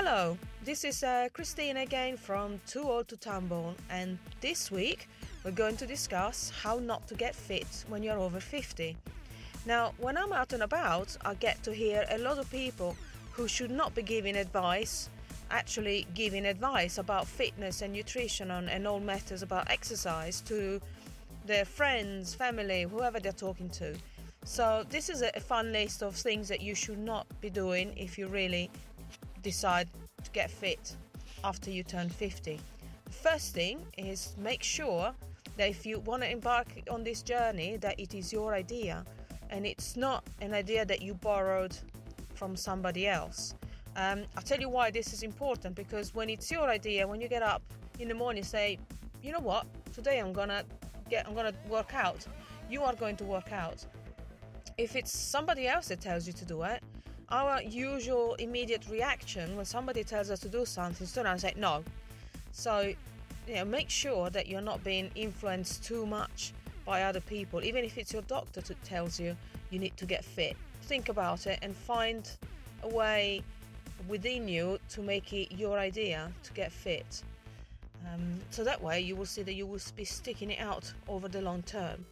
Hello, this is uh, Christine again from Too Old to Tumble, and this week we're going to discuss how not to get fit when you're over 50. Now, when I'm out and about, I get to hear a lot of people who should not be giving advice actually giving advice about fitness and nutrition and, and all matters about exercise to their friends, family, whoever they're talking to. So, this is a, a fun list of things that you should not be doing if you really decide to get fit after you turn 50. The first thing is make sure that if you want to embark on this journey that it is your idea and it's not an idea that you borrowed from somebody else. Um, I'll tell you why this is important because when it's your idea, when you get up in the morning, say, you know what, today I'm gonna get, I'm gonna work out. You are going to work out. If it's somebody else that tells you to do it, our usual immediate reaction when somebody tells us to do something is to turn say no. So, you know, make sure that you're not being influenced too much by other people. Even if it's your doctor that tells you you need to get fit, think about it and find a way within you to make it your idea to get fit. Um, so that way you will see that you will be sticking it out over the long term.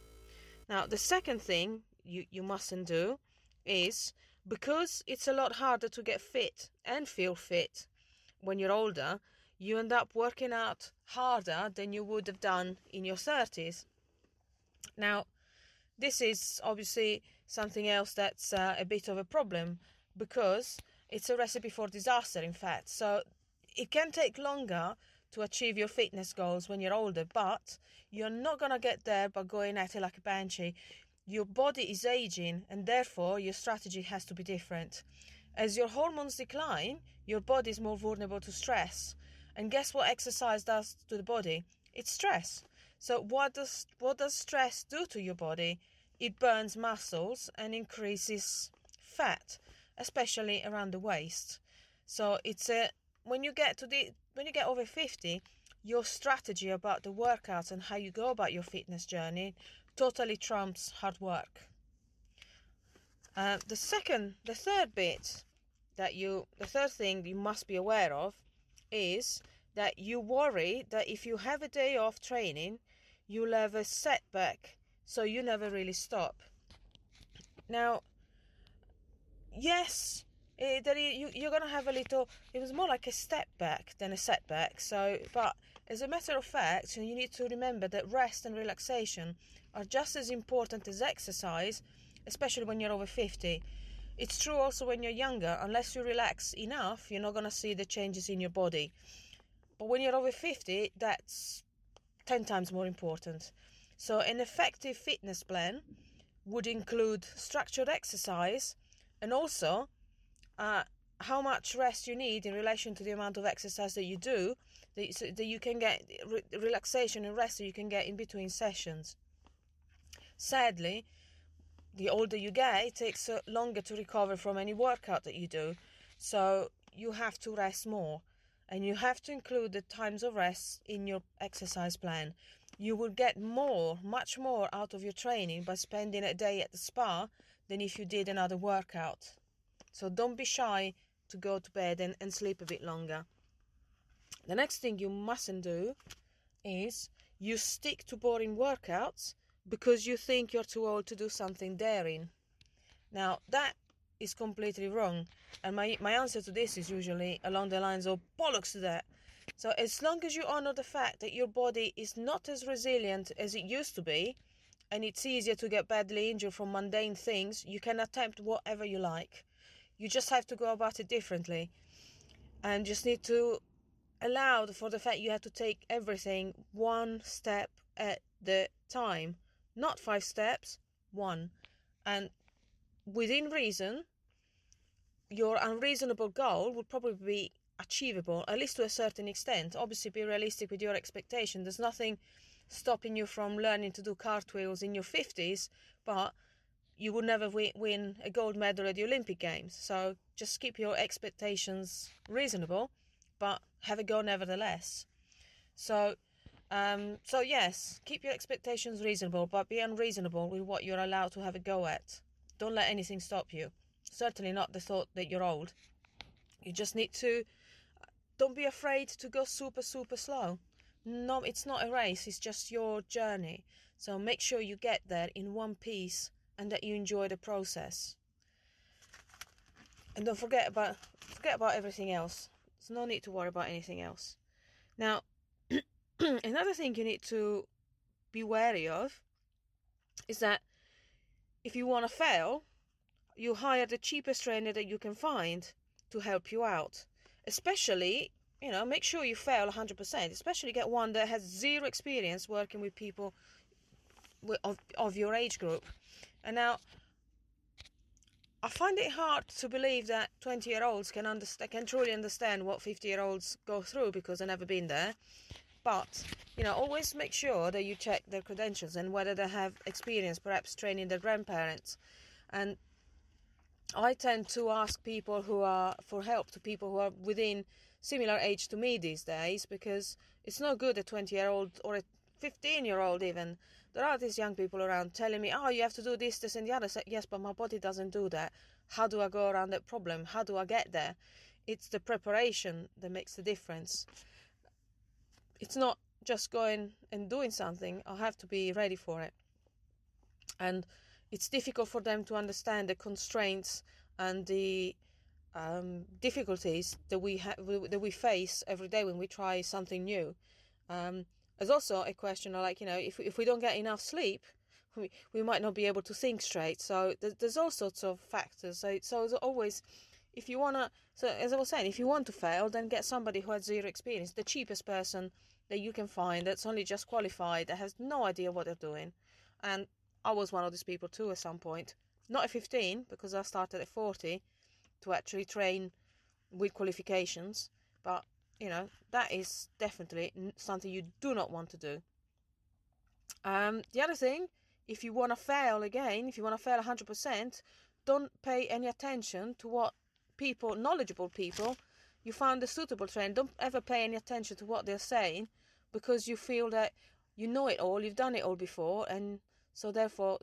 Now, the second thing you, you mustn't do is because it's a lot harder to get fit and feel fit when you're older, you end up working out harder than you would have done in your 30s. Now, this is obviously something else that's uh, a bit of a problem because it's a recipe for disaster, in fact. So it can take longer to achieve your fitness goals when you're older, but you're not going to get there by going at it like a banshee. Your body is aging, and therefore your strategy has to be different. As your hormones decline, your body is more vulnerable to stress. And guess what exercise does to the body? It's stress. So what does what does stress do to your body? It burns muscles and increases fat especially around the waist. So it's a when you get to the when you get over 50, your strategy about the workouts and how you go about your fitness journey totally trumps hard work. Uh, the second, the third bit that you, the third thing you must be aware of is that you worry that if you have a day off training, you'll have a setback, so you never really stop. Now, yes, it, that you, you're going to have a little. It was more like a step back than a setback. So, but as a matter of fact, you need to remember that rest and relaxation are just as important as exercise, especially when you're over 50. It's true also when you're younger. Unless you relax enough, you're not going to see the changes in your body. But when you're over 50, that's 10 times more important. So, an effective fitness plan would include structured exercise and also uh, how much rest you need in relation to the amount of exercise that you do that, so that you can get re- relaxation and rest that you can get in between sessions sadly the older you get it takes uh, longer to recover from any workout that you do so you have to rest more and you have to include the times of rest in your exercise plan you will get more, much more out of your training by spending a day at the spa than if you did another workout. So don't be shy to go to bed and, and sleep a bit longer. The next thing you mustn't do is you stick to boring workouts because you think you're too old to do something daring. Now, that is completely wrong. And my, my answer to this is usually along the lines of bollocks to that. So, as long as you honor the fact that your body is not as resilient as it used to be, and it's easier to get badly injured from mundane things, you can attempt whatever you like. You just have to go about it differently. And just need to allow for the fact you have to take everything one step at the time. Not five steps, one. And within reason, your unreasonable goal would probably be achievable, at least to a certain extent. Obviously, be realistic with your expectation. There's nothing stopping you from learning to do cartwheels in your 50s, but you would never win a gold medal at the Olympic Games. So just keep your expectations reasonable, but have a go nevertheless. So, um, so yes, keep your expectations reasonable, but be unreasonable with what you're allowed to have a go at. Don't let anything stop you. Certainly not the thought that you're old. You just need to don't be afraid to go super, super slow. No, it's not a race, it's just your journey. So make sure you get there in one piece and that you enjoy the process. And don't forget about forget about everything else. There's no need to worry about anything else. Now, another thing you need to be wary of is that if you want to fail, you hire the cheapest trainer that you can find to help you out. Especially, you know, make sure you fail 100%, especially get one that has zero experience working with people of, of your age group. And now, I find it hard to believe that 20 year olds can understand, can truly understand what 50 year olds go through because I've never been there. But, you know, always make sure that you check their credentials and whether they have experience, perhaps training their grandparents. And I tend to ask people who are for help to people who are within similar age to me these days because it's no good a 20 year old or a 15 year old even. There are these young people around telling me oh you have to do this this and the other. Yes but my body doesn't do that. How do i go around that problem? How do i get there? It's the preparation that makes the difference it's not just going and doing something i have to be ready for it and it's difficult for them to understand the constraints and the um, difficulties that we that we face every day when we try something new. Um, there's also a question of like you know if if we don't get enough sleep, we, we might not be able to think straight. So there's, there's all sorts of factors. So so it's always if you wanna so as I was saying, if you want to fail, then get somebody who has zero experience, the cheapest person that you can find that's only just qualified that has no idea what they're doing, and I was one of these people too at some point. Not at 15 because I started at 40 to actually train with qualifications, but you know that is definitely something you do not want to do. Um, the other thing, if you want to fail again, if you want to fail 100%, don't pay any attention to what people, knowledgeable people, you found a suitable train. Don't ever pay any attention to what they're saying because you feel that you know it all, you've done it all before, and so therefore,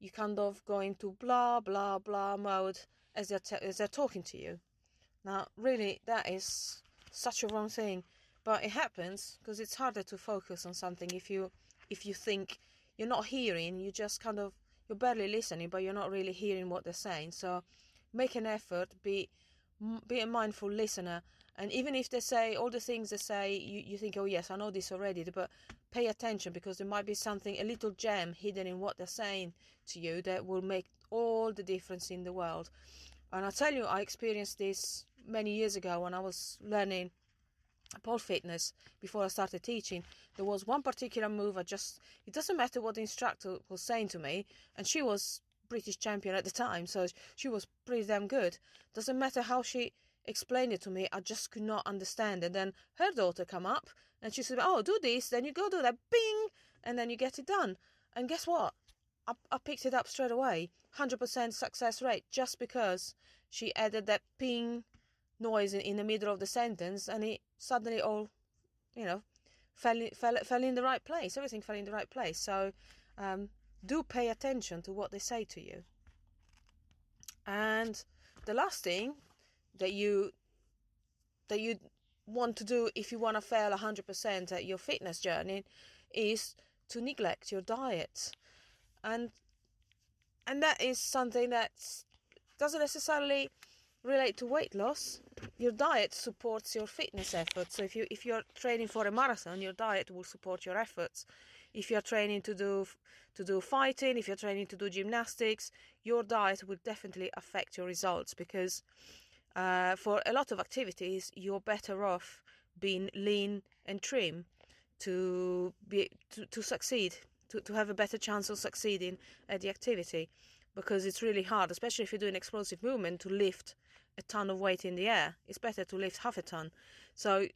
you kind of go into blah blah blah mode as they're as they're talking to you. Now, really, that is such a wrong thing, but it happens because it's harder to focus on something if you if you think you're not hearing, you just kind of you're barely listening, but you're not really hearing what they're saying. So, make an effort, be be a mindful listener. And even if they say all the things they say you, you think oh yes i know this already but pay attention because there might be something a little gem hidden in what they're saying to you that will make all the difference in the world. And i tell you i experienced this many years ago when i was learning pole fitness before i started teaching. There was one particular move i just it doesn't matter what the instructor was saying to me and she was British champion at the time, so she was pretty damn good. Doesn't matter how she explained it to me, I just could not understand. And then her daughter come up and she said, "Oh, do this, then you go do that, bing, and then you get it done." And guess what? I, I picked it up straight away, hundred percent success rate, just because she added that ping noise in, in the middle of the sentence, and it suddenly all, you know, fell fell fell in the right place. Everything fell in the right place. So. Um, do pay attention to what they say to you. And the last thing that you that you want to do if you want to fail 100% at your fitness journey is to neglect your diet. And and that is something that doesn't necessarily relate to weight loss. Your diet supports your fitness efforts. So if you if you're training for a marathon, your diet will support your efforts if you're training to do to do fighting if you're training to do gymnastics your diet will definitely affect your results because uh, for a lot of activities you're better off being lean and trim to be to, to succeed to, to have a better chance of succeeding at the activity because it's really hard especially if you're doing explosive movement to lift a ton of weight in the air. It's better to lift half a ton. So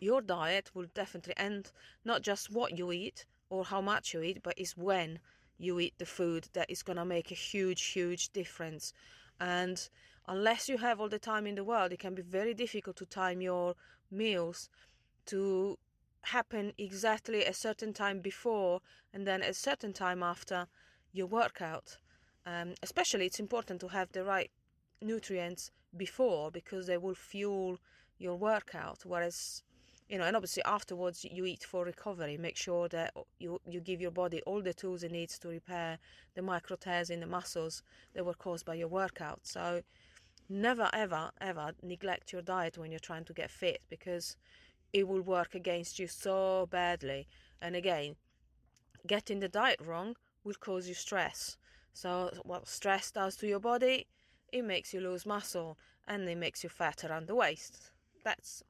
your diet will definitely end not just what you eat or how much you eat but it's when you eat the food that is going to make a huge huge difference and unless you have all the time in the world it can be very difficult to time your meals to happen exactly a certain time before and then a certain time after your workout um, especially it's important to have the right nutrients before because they will fuel your workout. Whereas, you know, and obviously afterwards you eat for recovery. Make sure that you you give your body all the tools it needs to repair the micro tears in the muscles that were caused by your workout. So never ever ever neglect your diet when you're trying to get fit because it will work against you so badly. And again, getting the diet wrong will cause you stress. So what stress does to your body, it makes you lose muscle and it makes you fat around the waist. That's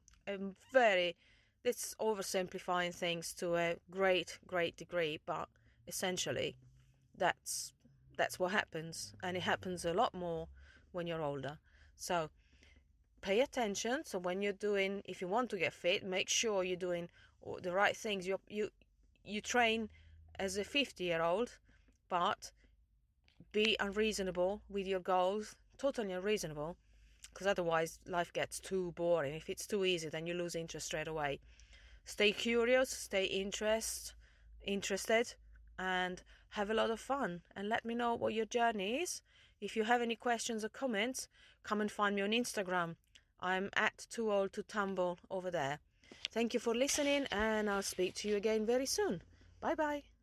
very it's oversimplifying things to a great, great degree, but essentially that's that's what happens and it happens a lot more when you're older. So pay attention. So when you're doing, if you want to get fit, make sure you're doing the right things. You you you train as a 50 year old, but be unreasonable with your goals. Totally unreasonable, because otherwise life gets too boring. If it's too easy, then you lose interest straight away. Stay curious, stay interest, interested, and have a lot of fun. And let me know what your journey is. If you have any questions or comments, come and find me on Instagram. I'm at Too Old to Tumble over there. Thank you for listening, and I'll speak to you again very soon. Bye bye.